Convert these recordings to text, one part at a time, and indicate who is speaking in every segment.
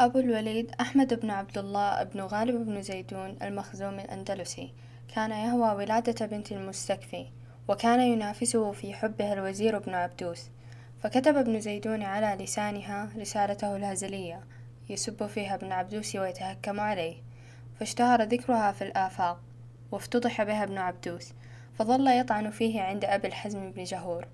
Speaker 1: أبو الوليد أحمد بن عبد الله بن غالب بن زيدون المخزومي الأندلسي كان يهوى ولادة بنت المستكفي وكان ينافسه في حبها الوزير بن عبدوس. فكتب ابن زيدون على لسانها رسالته الهزلية يسب فيها ابن عبدوس ويتهكم عليه فاشتهر ذكرها في الآفاق وافتضح بها ابن عبدوس فظل يطعن فيه عند أبي الحزم بن جهور.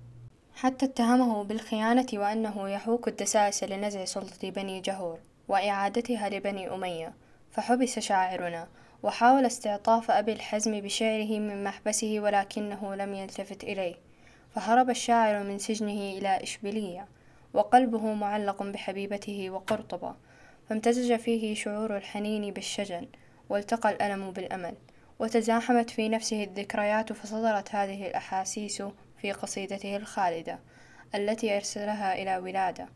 Speaker 1: حتى اتهمه بالخيانة وأنه يحوك الدسائس لنزع سلطة بني جهور. وإعادتها لبني أمية فحبس شاعرنا وحاول استعطاف أبي الحزم بشعره من محبسه ولكنه لم يلتفت إليه فهرب الشاعر من سجنه إلى إشبيلية وقلبه معلق بحبيبته وقرطبة فامتزج فيه شعور الحنين بالشجن والتقى الألم بالأمل وتزاحمت في نفسه الذكريات فصدرت هذه الأحاسيس في قصيدته الخالدة التي أرسلها إلى ولادة.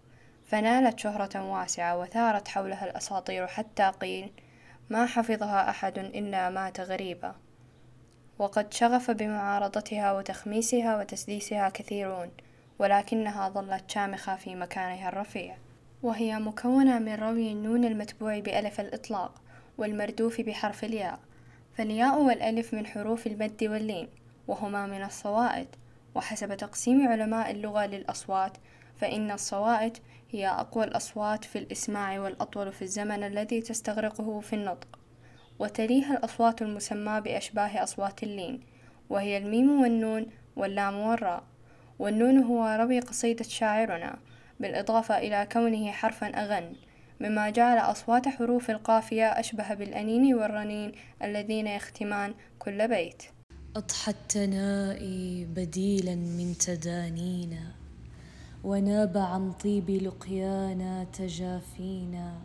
Speaker 1: فنالت شهرة واسعة وثارت حولها الأساطير حتى قيل ما حفظها أحد إلا مات غريبا وقد شغف بمعارضتها وتخميسها وتسديسها كثيرون ولكنها ظلت شامخة في مكانها الرفيع. وهي مكونة من روي النون المتبوع بألف الإطلاق والمردوف بحرف الياء فالياء والألف من حروف المد واللين وهما من الصوائد. وحسب تقسيم علماء اللغة للأصوات فإن الصوائد هي أقوى الأصوات في الإسماع والأطول في الزمن الذي تستغرقه في النطق. وتليها الأصوات المسمى بأشباه أصوات اللين وهي الميم والنون واللام والراء. والنون هو ربي قصيدة شاعرنا بالإضافة إلى كونه حرفا أغن مما جعل أصوات حروف القافية أشبه بالأنين والرنين الذين يختمان كل بيت.
Speaker 2: أضحى التنائي بديلا من تدانينا. وناب عن طيب لقيانا تجافينا.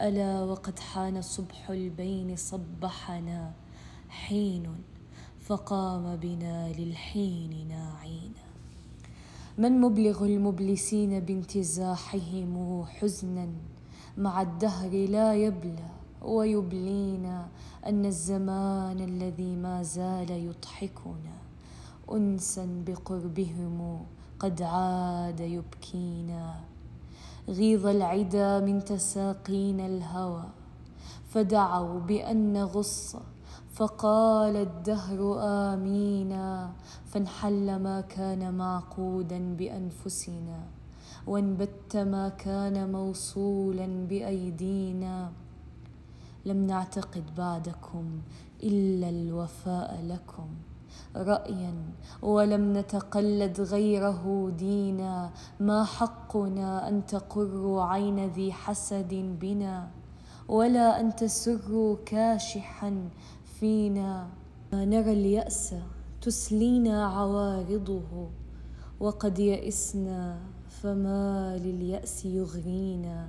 Speaker 2: ألا وقد حان صبح البين صبحنا. حين فقام بنا للحين ناعينا. من مبلغ المبلسين بانتزاحهم حزنا. مع الدهر لا يبلى ويبلينا أن الزمان الذي ما زال يضحكنا. أنسا بقربهم قد عاد يبكينا. غيظ العدا من تساقينا الهوى. فدعوا بأن نغص فقال الدهر آمينا. فانحل ما كان معقودا بأنفسنا. وانبت ما كان موصولا بأيدينا. لم نعتقد بعدكم إلا الوفاء لكم. رأيا ولم نتقلد غيره دينا. ما حقنا أن تقروا عين ذي حسد بنا ولا أن تسروا كاشحا فينا. ما نرى اليأس تسلينا عوارضه وقد يئسنا فما لليأس يغرينا.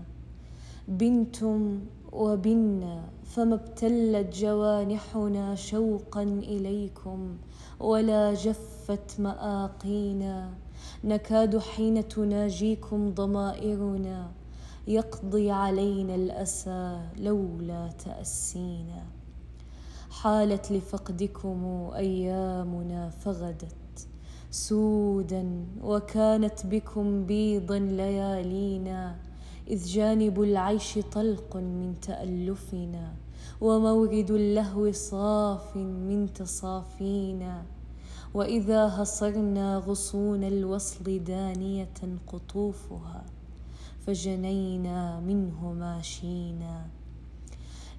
Speaker 2: بنتم وبنا فما ابتلت جوانحنا شوقا إليكم ولا جفت مآقينا نكاد حين تناجيكم ضمائرنا يقضي علينا الأسى لولا تأسينا حالت لفقدكم أيامنا فغدت سودا وكانت بكم بيضا ليالينا إذ جانب العيش طلق من تألفنا ومورد اللهو صاف من تصافينا. وإذا هصرنا غصون الوصل دانية قطوفها فجنينا منه ماشينا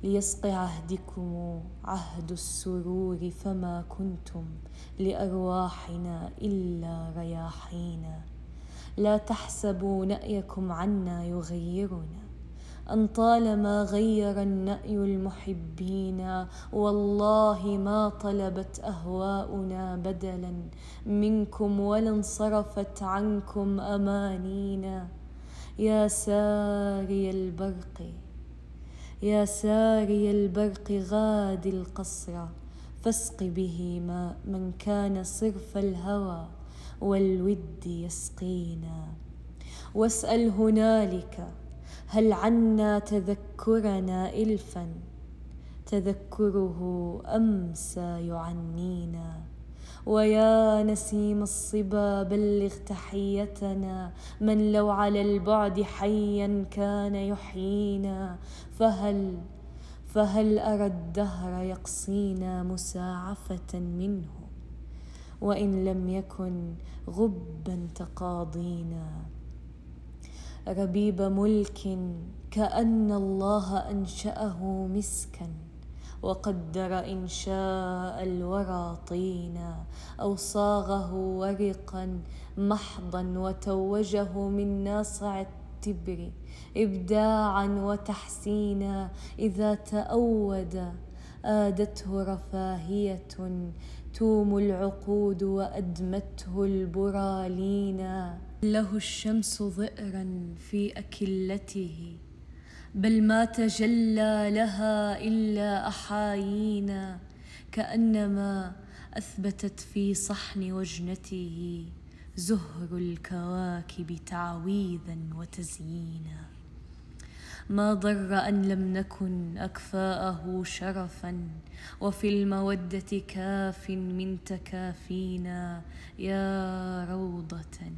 Speaker 2: ليسق عهدكم عهد السرور فما كنتم لأرواحنا إلا رياحينا. لا تحسبوا نأيكم عنا يغيرنا. أن طالما غير النأي المحبين والله ما طلبت أهواؤنا بدلا. منكم ولا انصرفت عنكم أمانينا. يا ساري البرق يا ساري البرق غادي القصر. فاسق به ما من كان صرف الهوى. والود يسقينا. واسأل هنالك هل عنا تذكرنا إلفا؟ تذكره أمسى يعنينا ويا نسيم الصبا بلغ تحيتنا من لو على البعد حيا كان يحيينا؟ فهل فهل أرى الدهر يقصينا مساعفة منه؟ وإن لم يكن غبا تقاضينا. ربيب ملك كأن الله أنشأه مسكا وقدر إنشاء الورى طينا أو صاغه ورقا محضا وتوجه من ناصع التبر إبداعا وتحسينا إذا تأود آدته رفاهية توم العقود وأدمته البرالينا له الشمس ضئرا في أكلته بل ما تجلى لها إلا أحايينا كأنما أثبتت في صحن وجنته زهر الكواكب تعويذا وتزيينا ما ضر أن لم نكن أكفاءه شرفا. وفي المودة كاف من تكافينا. يا روضة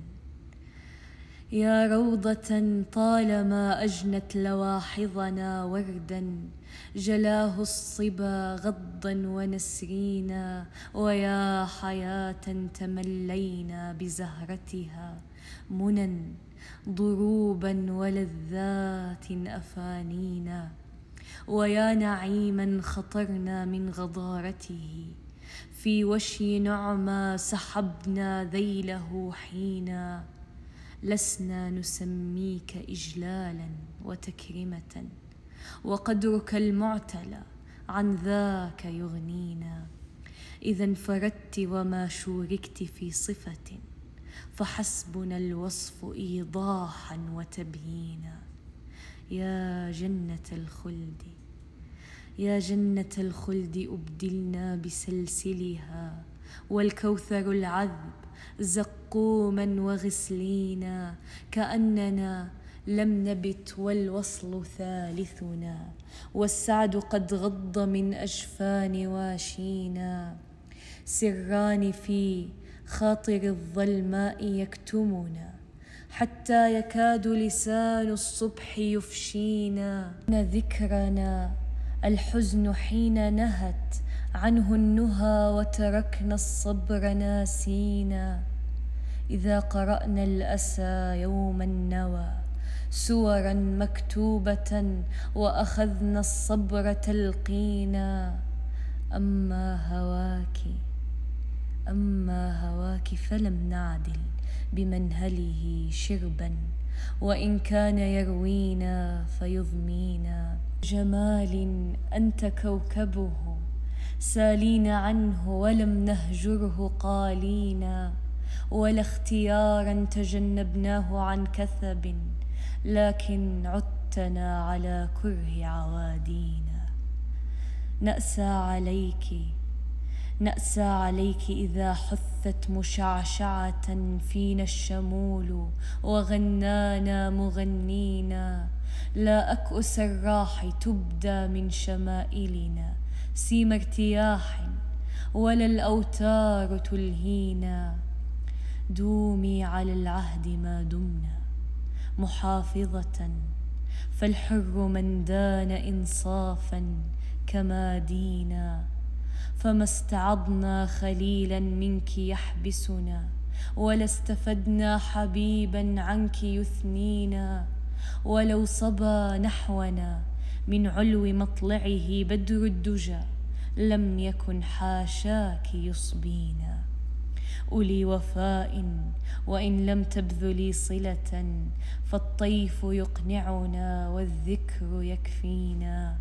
Speaker 2: يا روضة طالما أجنت لواحظنا وردا. جلاه الصبا غضا ونسرينا ويا حياة تملينا بزهرتها منى ضروبا ولذات أفانينا ويا نعيما خطرنا من غضارته. في وشي نعمى سحبنا ذيله حينا لسنا نسميك إجلالا وتكرمة. وقدرك المعتلى عن ذاك يغنينا. إذا انفردت وما شوركت في صفة فحسبنا الوصف إيضاحا وتبيينا. يا جنة الخلد يا جنة الخلد أبدلنا بسلسلها. والكوثر العذب زقوما وغسلينا كأننا لم نبت والوصل ثالثنا والسعد قد غض من أجفان واشينا. سران في خاطر الظلماء يكتمنا حتى يكاد لسان الصبح يفشينا. ذكرنا الحزن حين نهت عنه النهى وتركنا الصبر ناسينا. إذا قرأنا الأسى يوم النوى. سورا مكتوبة وأخذنا الصبر تلقينا. أما هواكِ أما هواك فلم نعدل بمنهله شربا. وإن كان يروينا فيضمينا جمال أنت كوكبه سالين عنه ولم نهجره قالينا. ولا اختيارا تجنبناه عن كثب. لكن عدتنا على كره عوادينا. نأسى عليك نأسى عليك إذا حثت مشعشعة فينا الشمول وغنانا مغنينا. لا أكؤ سراح تبدى من شمائلنا سيم ارتياح ولا الأوتار تلهينا. دومي على العهد ما دمنا. محافظة فالحر من دان إنصافا كما دينا فما استعضنا خليلا منك يحبسنا ولا استفدنا حبيبا عنك يثنينا ولو صبا نحونا من علو مطلعه بدر الدجى لم يكن حاشاك يصبينا. أولي وفاء وإن لم تبذلي صلة فالطيف يقنعنا والذكر يكفينا.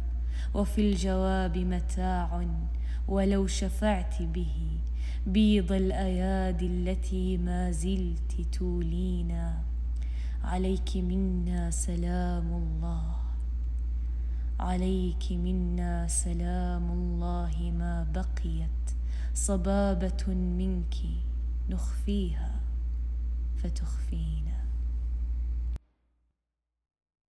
Speaker 2: وفي الجواب متاع ولو شفعت به بيض الأيادي التي ما زلت تولينا. عليك منا سلام الله. عليك منا سلام الله ما بقيت. صبابة منك نخفيها فتخفينا.